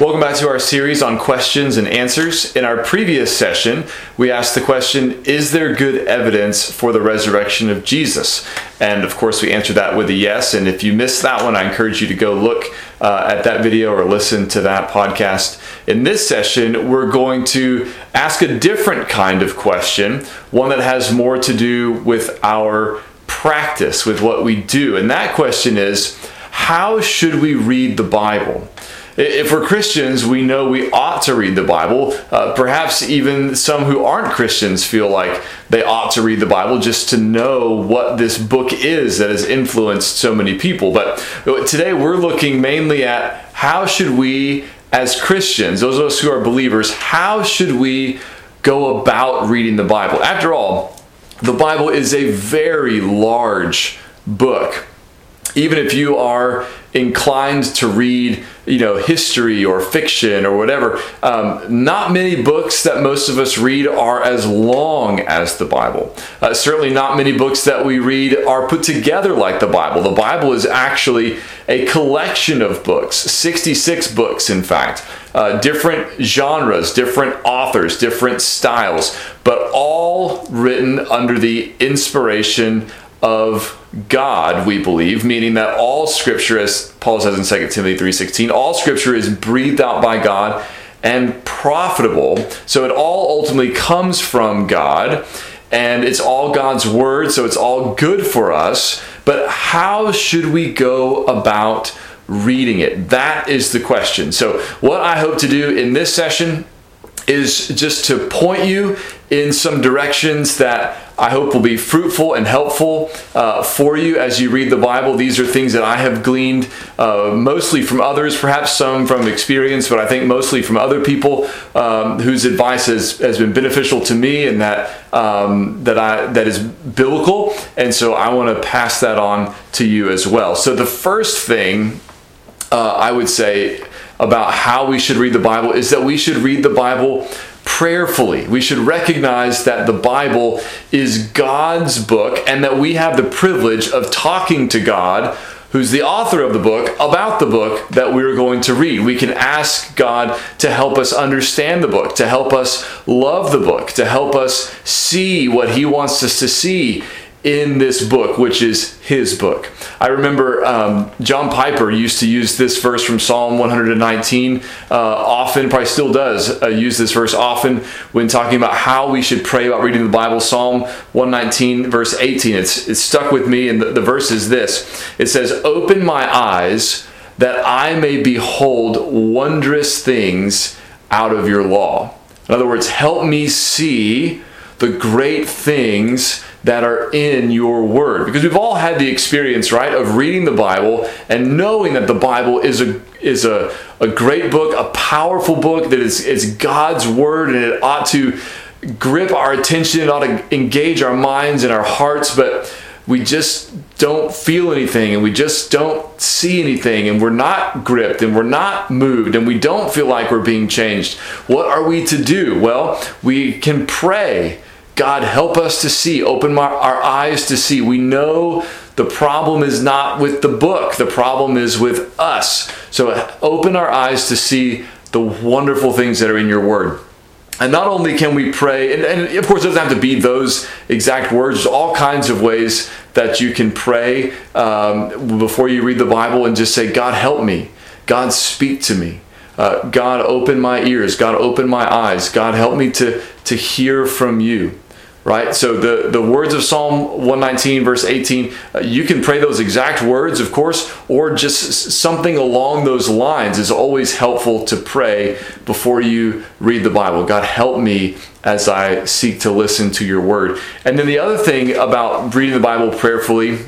Welcome back to our series on questions and answers. In our previous session, we asked the question Is there good evidence for the resurrection of Jesus? And of course, we answered that with a yes. And if you missed that one, I encourage you to go look uh, at that video or listen to that podcast. In this session, we're going to ask a different kind of question, one that has more to do with our practice, with what we do. And that question is How should we read the Bible? If we're Christians, we know we ought to read the Bible. Uh, perhaps even some who aren't Christians feel like they ought to read the Bible just to know what this book is that has influenced so many people. But today we're looking mainly at how should we, as Christians, those of us who are believers, how should we go about reading the Bible? After all, the Bible is a very large book even if you are inclined to read you know history or fiction or whatever. Um, not many books that most of us read are as long as the bible. Uh, certainly not many books that we read are put together like the bible. The bible is actually a collection of books 66 books in fact. Uh, different genres different authors different styles but all written under the inspiration of God, we believe, meaning that all scripture, as Paul says in 2 Timothy 3.16, all scripture is breathed out by God and profitable. So it all ultimately comes from God and it's all God's word, so it's all good for us. But how should we go about reading it? That is the question. So, what I hope to do in this session is just to point you in some directions that I hope will be fruitful and helpful uh, for you as you read the Bible. These are things that I have gleaned uh, mostly from others, perhaps some from experience, but I think mostly from other people um, whose advice has, has been beneficial to me and that um, that I that is biblical. And so I want to pass that on to you as well. So the first thing uh, I would say about how we should read the Bible is that we should read the Bible prayerfully. We should recognize that the Bible is God's book and that we have the privilege of talking to God, who's the author of the book, about the book that we're going to read. We can ask God to help us understand the book, to help us love the book, to help us see what He wants us to see in this book, which is his book. I remember um, John Piper used to use this verse from Psalm 119 uh, often, probably still does uh, use this verse often when talking about how we should pray about reading the Bible. Psalm 119, verse 18. It's, it's stuck with me, and the, the verse is this it says, Open my eyes that I may behold wondrous things out of your law. In other words, help me see the great things that are in your word. Because we've all had the experience, right, of reading the Bible and knowing that the Bible is a is a, a great book, a powerful book that is, is God's word and it ought to grip our attention, it ought to engage our minds and our hearts, but we just don't feel anything and we just don't see anything and we're not gripped and we're not moved and we don't feel like we're being changed. What are we to do? Well, we can pray God, help us to see, open our eyes to see. We know the problem is not with the book, the problem is with us. So open our eyes to see the wonderful things that are in your word. And not only can we pray, and, and, of course, it doesn't have to be those exact words. There's all kinds of ways that you can pray um, before you read the Bible and just say, God, help me. God, speak to me. Uh, God, open my ears. God, open my eyes. God, help me to, to hear from you right? So the, the words of Psalm 119, verse 18, uh, you can pray those exact words, of course, or just something along those lines is always helpful to pray before you read the Bible. God, help me as I seek to listen to your word. And then the other thing about reading the Bible prayerfully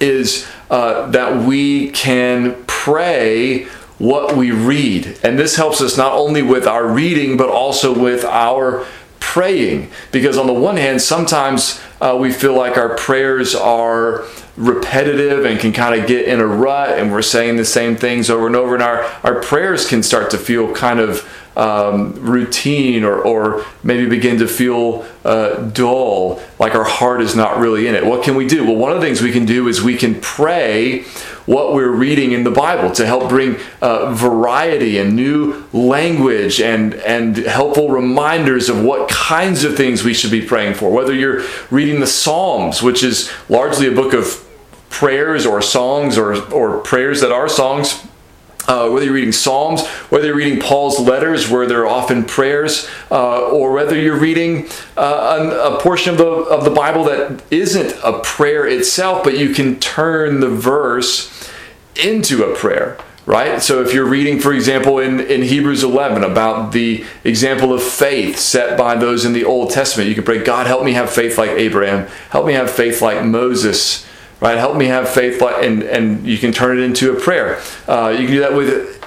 is uh, that we can pray what we read. And this helps us not only with our reading, but also with our praying. Because on the one hand, sometimes uh, we feel like our prayers are repetitive and can kind of get in a rut and we're saying the same things over and over and our, our prayers can start to feel kind of um, routine or, or maybe begin to feel uh, dull like our heart is not really in it what can we do well one of the things we can do is we can pray what we're reading in the Bible to help bring uh, variety and new language and, and helpful reminders of what kinds of things we should be praying for. Whether you're reading the Psalms, which is largely a book of prayers or songs or, or prayers that are songs uh, whether you're reading Psalms, whether you're reading Paul's letters, where there are often prayers, uh, or whether you're reading uh, a, portion of the, of the Bible that isn't a prayer itself, but you can turn the verse into a prayer, right? So if you're reading, for example, in, in Hebrews 11 about the example of faith set by those in the Old Testament, you can pray, God, help me have faith like Abraham, help me have faith like Moses right? Help me have faith, and and you can turn it into a prayer. Uh, you can do that with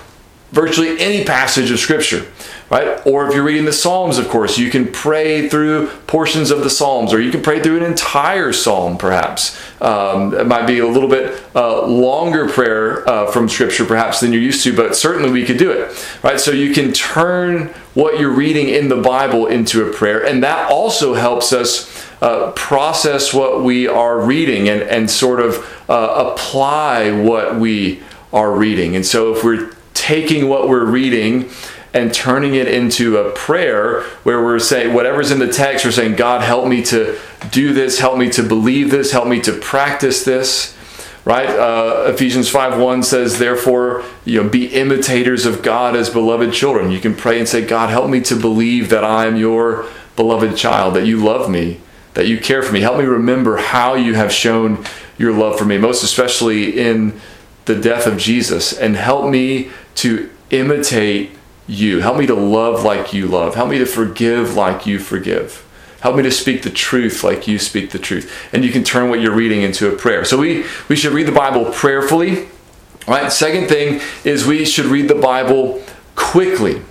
virtually any passage of Scripture, right? Or if you're reading the Psalms, of course, you can pray through portions of the Psalms, or you can pray through an entire Psalm, perhaps. Um, it might be a little bit uh, longer prayer uh, from Scripture, perhaps, than you're used to, but certainly we could do it, right? So you can turn what you're reading in the Bible into a prayer, and that also helps us uh, process what we are reading and, and sort of uh, apply what we are reading. And so if we're taking what we're reading and turning it into a prayer where we're saying whatever's in the text, we're saying, God, help me to do this, help me to believe this, help me to practice this. Right? Uh, Ephesians 5 1 says, therefore, you know, be imitators of God as beloved children. You can pray and say, God, help me to believe that I am your beloved child, that you love me, that you care for me. Help me remember how you have shown your love for me, most especially in the death of Jesus. And help me to imitate you. Help me to love like you love. Help me to forgive like you forgive. Help me to speak the truth like you speak the truth. And you can turn what you're reading into a prayer. So we, we should read the Bible prayerfully. Right? Second thing is we should read the Bible quickly.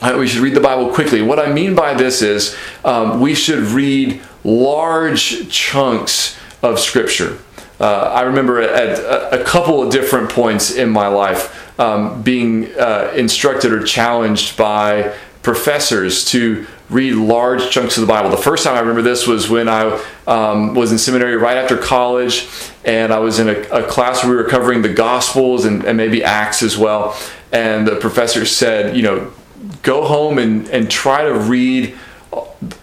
Right? We should read the Bible quickly. What I mean by this is um, we should read large chunks of Scripture. Uh, I remember at a, couple of different points in my life um, being uh, instructed or challenged by professors to read large chunks of the Bible. The first time I remember this was when I um, was in seminary right after college, and I was in a, a class where we were covering the Gospels and, and maybe Acts as well. And the professor said, you know, go home and, and try to read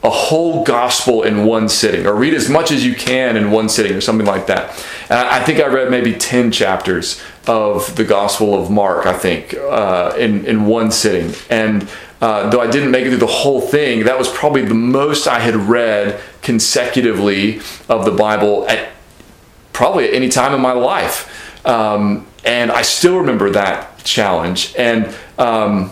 a whole gospel in one sitting, or read as much as you can in one sitting, or something like that. And I think I read maybe 10 chapters of the Gospel of Mark, I think, uh, in, in one sitting. And uh, though I didn't make it through the whole thing, that was probably the most I had read consecutively of the Bible at probably at any time in my life. Um, and I still remember that challenge. And um,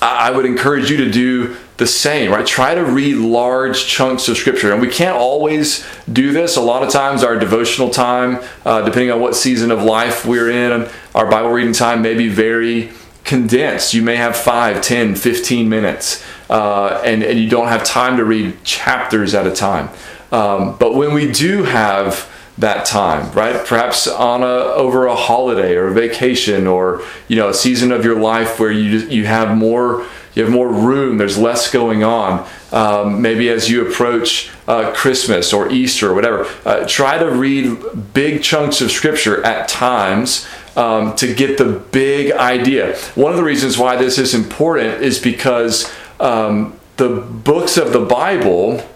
I would encourage you to do the same, right? Try to read large chunks of scripture. And we can't always do this. A lot of times, our devotional time, uh, depending on what season of life we're in, our Bible reading time may be very condensed. You may have 5, 10, 15 minutes, uh, and, and you don't have time to read chapters at a time. Um, but when we do have that time, right? Perhaps on a over a holiday or a vacation or you know a season of your life where you you have more you have more room. There's less going on. Um, maybe as you approach uh, Christmas or Easter or whatever, uh, try to read big chunks of Scripture at times um, to get the big idea. One of the reasons why this is important is because um, the books of the Bible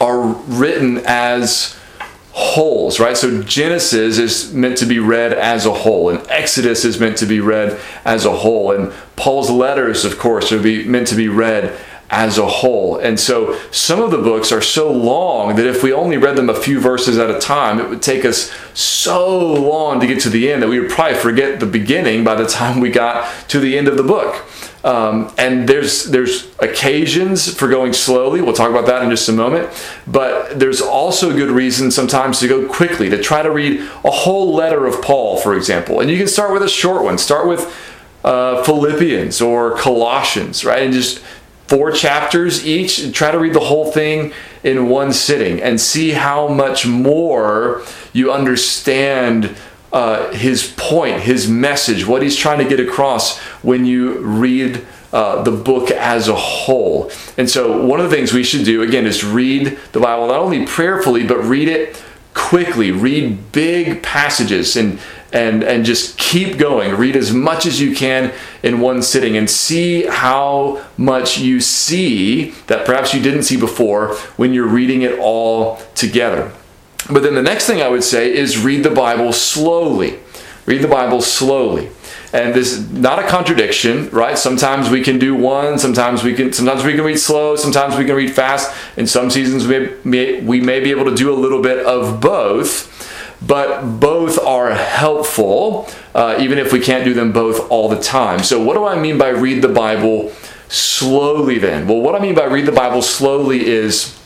are written as wholes, right? So Genesis is meant to be read as a whole, and Exodus is meant to be read as a whole, and Paul's letters, of course, are be, meant to be read as a whole. And so some of the books are so long that if we only read them a few verses at a time, it would take us so long to get to the end that we would probably forget the beginning by the time we got to the end of the book. Um, and there's there's occasions for going slowly. We'll talk about that in just a moment. But there's also good reason sometimes to go quickly to try to read a whole letter of Paul, for example. And you can start with a short one. Start with uh, Philippians or Colossians, right? And just four chapters each. And try to read the whole thing in one sitting and see how much more you understand uh, his point, his message, what he's trying to get across when you read uh, the book as a whole. And so, one of the things we should do, again, is read the Bible not only prayerfully, but read it quickly. Read big passages and and and just keep going. Read as much as you can in one sitting and see how much you see that perhaps you didn't see before when you're reading it all together. But then the next thing I would say is read the Bible slowly. Read the Bible slowly. And this is not a contradiction right? Sometimes we can do one sometimes we can sometimes we can read slow sometimes we can read fast. In some seasons we may, we may be able to do a little bit of both. But both are helpful uh, even if we can't do them both all the time. So what do i mean by read the bible slowly then? Well what i mean by read the bible slowly is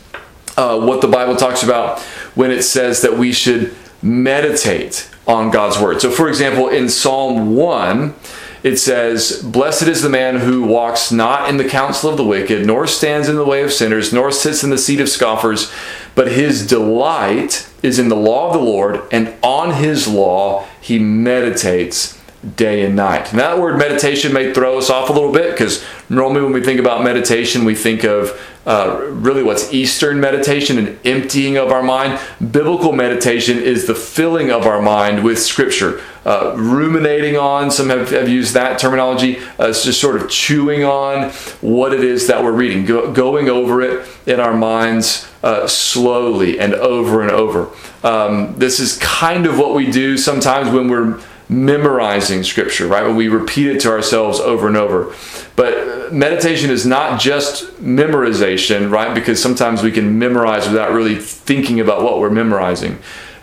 uh, what the bible talks about when it says that we should meditate on God's word. So, for example, in Psalm 1, it says, Blessed is the man who walks not in the counsel of the wicked, nor stands in the way of sinners, nor sits in the seat of scoffers, but his delight is in the law of the Lord, and on his law he meditates day and night. And that word meditation may throw us off a little bit because normally when we think about meditation, we think of uh, really what's Eastern meditation, and emptying of our mind. Biblical meditation is the filling of our mind with Scripture. Uh, ruminating on, some have, have used that terminology. Uh, it's just sort of chewing on what it is that we're reading, go, going over it in our minds uh, slowly and over and over. Um, this is kind of what we do sometimes when we're memorizing scripture, right? When we repeat it to ourselves over and over. But meditation is not just memorization, right? Because sometimes we can memorize without really thinking about what we're memorizing.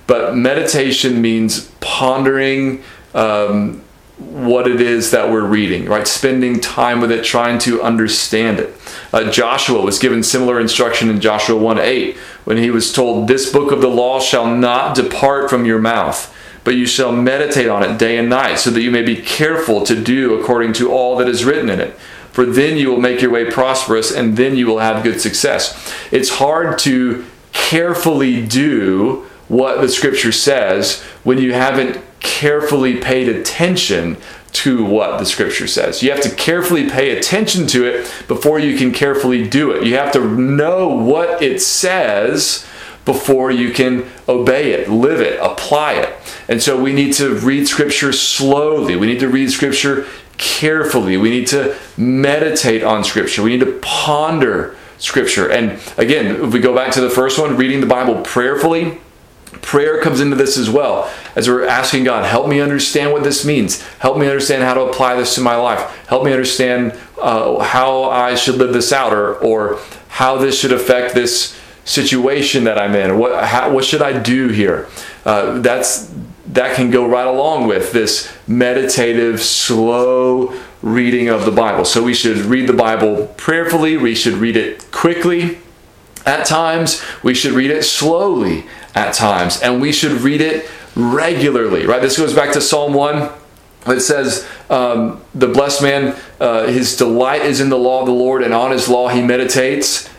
But meditation means pondering um, what it is that we're reading, right? Spending time with it, trying to understand it. Uh, Joshua was given similar instruction in Joshua 1 8 when he was told, This book of the law shall not depart from your mouth but you shall meditate on it day and night, so that you may be careful to do according to all that is written in it. For then you will make your way prosperous, and then you will have good success. It's hard to carefully do what the scripture says when you haven't carefully paid attention to what the scripture says. You have to carefully pay attention to it before you can carefully do it. You have to know what it says before you can obey it, live it, apply it. And so we need to read Scripture slowly. We need to read Scripture carefully. We need to meditate on Scripture. We need to ponder Scripture. And again, if we go back to the first one, reading the Bible prayerfully, prayer comes into this as well. As we're asking God, help me understand what this means. Help me understand how to apply this to my life. Help me understand uh, how I should live this out or, or how this should affect this situation that I'm in. What how, what should I do here? Uh, that's that can go right along with this meditative, slow reading of the Bible. So we should read the Bible prayerfully. We should read it quickly. At times, we should read it slowly. At times, and we should read it regularly. Right. This goes back to Psalm one. It says, um, "The blessed man, uh, his delight is in the law of the Lord, and on his law he meditates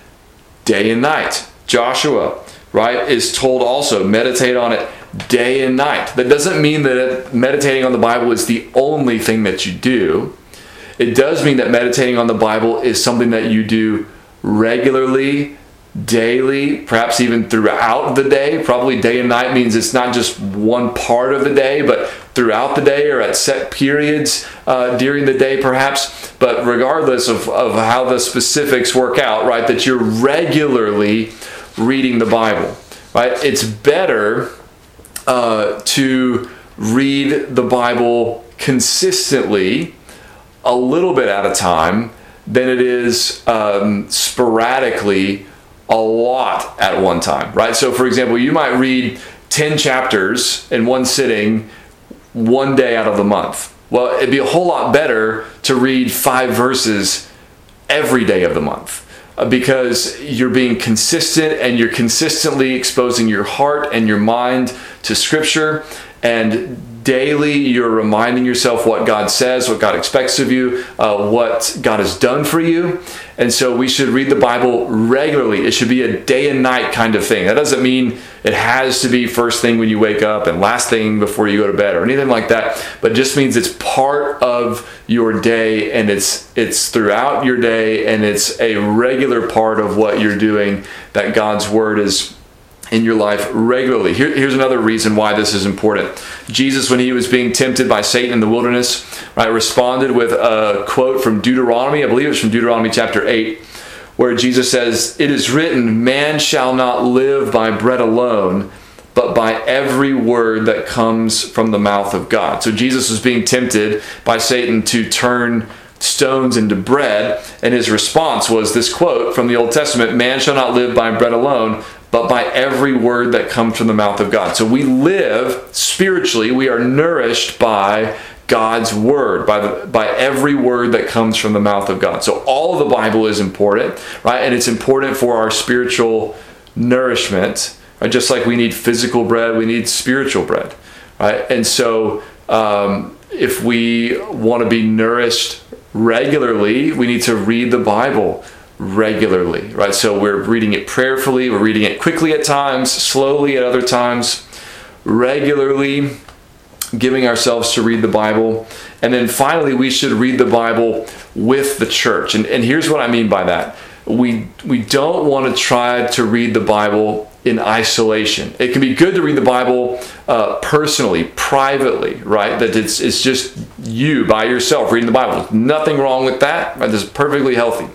day and night." Joshua, right, is told also meditate on it day and night. That doesn't mean that meditating on the Bible is the only thing that you do. It does mean that meditating on the Bible is something that you do regularly, daily, perhaps even throughout the day. Probably day and night means it's not just one part of the day, but throughout the day or at set periods uh, during the day, perhaps. But regardless of, of how the specifics work out, right, that you're regularly reading the Bible, right? It's better uh, to read the Bible consistently, a little bit at a time, than it is um, sporadically a lot at one time, right? So, for example, you might read 10 chapters in one sitting one day out of the month. Well, it'd be a whole lot better to read five verses every day of the month Uh, because you're being consistent and you're consistently exposing your heart and your mind to Scripture. And daily you're reminding yourself what God says, what God expects of you, uh, what God has done for you. And so we should read the Bible regularly. It should be a day and night kind of thing. That doesn't mean it has to be first thing when you wake up and last thing before you go to bed or anything like that, but just means it's part of your day and it's it's throughout your day and it's a regular part of what you're doing that God's word is in your life regularly. Here, here's another reason why this is important. Jesus, when he was being tempted by Satan in the wilderness, right, responded with a quote from Deuteronomy. I believe it's from Deuteronomy chapter 8, where Jesus says, It is written, Man shall not live by bread alone, but by every word that comes from the mouth of God. So Jesus was being tempted by Satan to turn stones into bread, and his response was this quote from the Old Testament Man shall not live by bread alone, but by every word that comes from the mouth of God. So we live spiritually, we are nourished by God's word, by the, by every word that comes from the mouth of God. So all of the Bible is important, right? And it's important for our spiritual nourishment. Right? Just like we need physical bread, we need spiritual bread, right? And so um, if we want to be nourished regularly, we need to read the Bible regularly, right? So we're reading it prayerfully, we're reading it quickly at times, slowly at other times, regularly giving ourselves to read the Bible. And then finally, we should read the Bible with the church. And, and here's what I mean by that. We, we don't want to try to read the Bible in isolation. It can be good to read the Bible uh, personally, privately, right? That it's, it's just you by yourself reading the Bible. Nothing wrong with that. Right? This is perfectly healthy.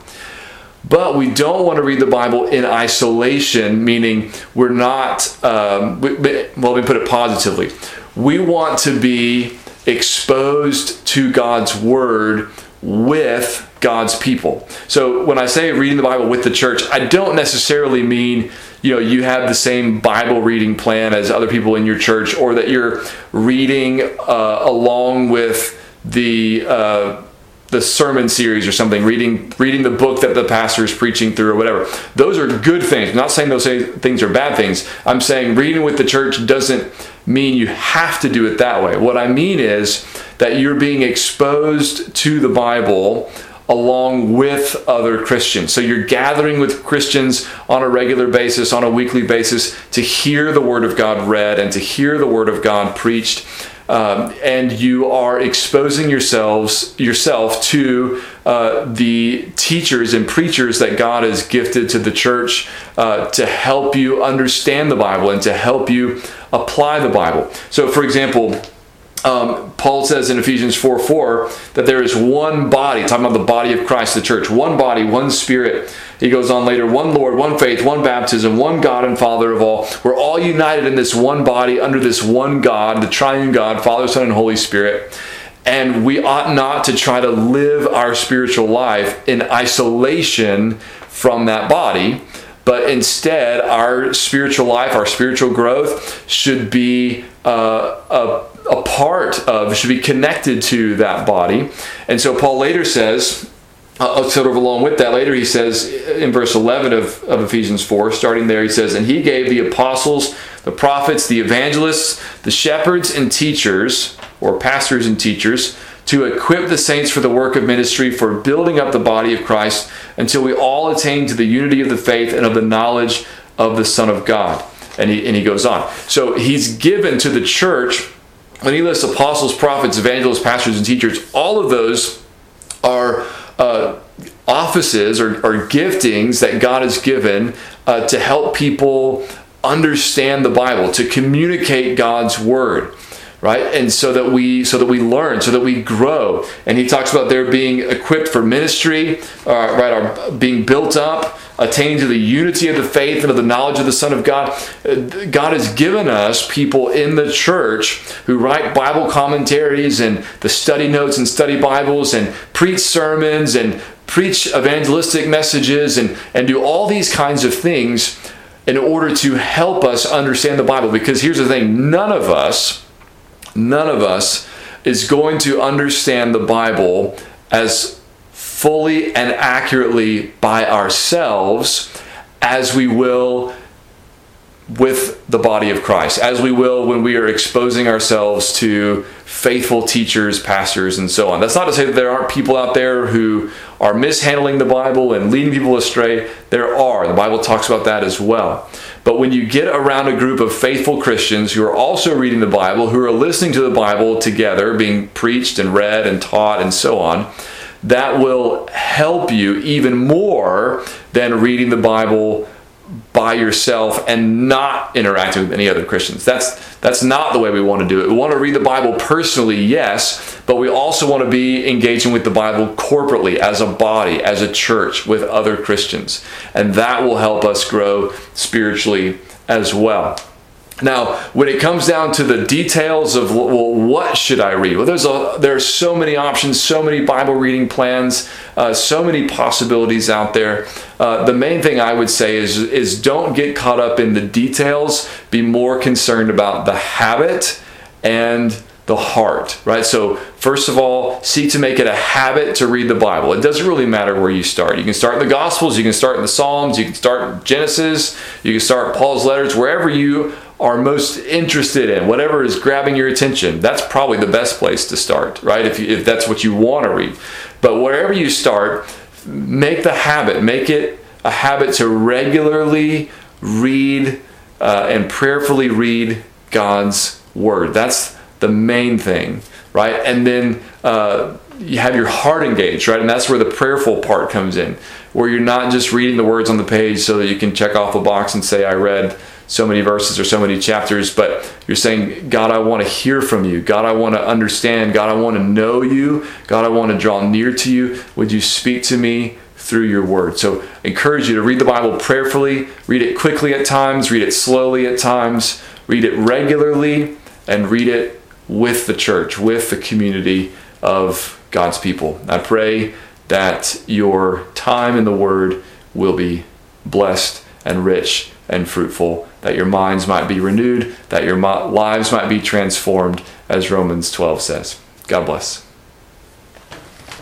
But we don't want to read the Bible in isolation, meaning we're not, um, we, well, let me put it positively. We want to be exposed to God's Word with God's people. So when I say reading the Bible with the church, I don't necessarily mean you know you have the same Bible reading plan as other people in your church, or that you're reading uh, along with the uh, the sermon series or something, reading reading the book that the pastor is preaching through or whatever. Those are good things. I'm not saying those things are bad things. I'm saying reading with the church doesn't mean you have to do it that way. What I mean is that you're being exposed to the Bible along with other Christians. So you're gathering with Christians on a regular basis, on a weekly basis, to hear the Word of God read and to hear the Word of God preached um, and you are exposing yourselves yourself to uh, the teachers and preachers that God has gifted to the church uh, to help you understand the Bible and to help you apply the Bible. So, for example. Um, Paul says in Ephesians 4 4 that there is one body, talking about the body of Christ, the church, one body, one spirit, he goes on later one Lord, one faith, one baptism, one God and Father of all. We're all united in this one body under this one God, the triune God, Father, Son, and Holy Spirit. And we ought not to try to live our spiritual life in isolation from that body, but instead, our spiritual life, our spiritual growth should be uh, a a part of, should be connected to that body. And so Paul later says, uh, sort of along with that later he says in verse 11 of, of ephesians 4 starting there he says and he gave the apostles the prophets the evangelists the shepherds and teachers or pastors and teachers to equip the saints for the work of ministry for building up the body of christ until we all attain to the unity of the faith and of the knowledge of the son of god and he, and he goes on so he's given to the church when he lists apostles prophets evangelists pastors and teachers. All of those are uh, offices or, or, giftings that God has given uh, to help people understand the Bible, to communicate God's word right? And so that we so that we learn so that we grow. And he talks about there being equipped for ministry uh, right are being built up attaining to the unity of the faith and of the knowledge of the son of god. Uh, god has given us people in the church who write bible commentaries and the study notes and study bibles and preach sermons and preach evangelistic messages and and do all these kinds of things in order to help us understand the bible. Because here's the thing none of us none of us is going to understand the Bible as fully and accurately by ourselves as we will with the body of Christ, as we will when we are exposing ourselves to faithful teachers, pastors, and so on. That's not to say that there aren't people out there who are mishandling the Bible and leading people astray. There are. The Bible talks about that as well. But when you get around a group of faithful Christians who are also reading the Bible, who are listening to the Bible together, being preached and read and taught and so on, that will help you even more than reading the Bible by yourself and not interacting with any other Christians. That's that's not the way we want to do it. We want to read the Bible personally, yes, but we also want to be engaging with the Bible corporately as a body, as a church with other Christians. And that will help us grow spiritually as well. Now, when it comes down to the details of well, what should I read? Well, there's a, there are so many options, so many Bible reading plans, uh, so many possibilities out there. Uh, the main thing I would say is is don't get caught up in the details. Be more concerned about the habit and the heart, right? So, first of all, seek to make it a habit to read the Bible. It doesn't really matter where you start. You can start in the Gospels, you can start in the Psalms, you can start Genesis, you can start Paul's letters, wherever you are most interested in, whatever is grabbing your attention, that's probably the best place to start, right? If, you, if that's what you want to read. But wherever you start, make the habit, make it a habit to regularly read uh, and prayerfully read God's Word. That's the main thing, right? And then uh, you have your heart engaged, right? And that's where the prayerful part comes in, where you're not just reading the words on the page so that you can check off a box and say, I read so many verses or so many chapters, but you're saying, God, I want to hear from you. God, I want to understand. God, I want to know you. God, I want to draw near to you. Would you speak to me through your word? So, I encourage you to read the Bible prayerfully, read it quickly at times, read it slowly at times, read it regularly, and read it with the church, with the community of God's people. I pray that your time in the word will be blessed and rich and fruitful, that your minds might be renewed, that your lives might be transformed, as Romans 12 says. God bless.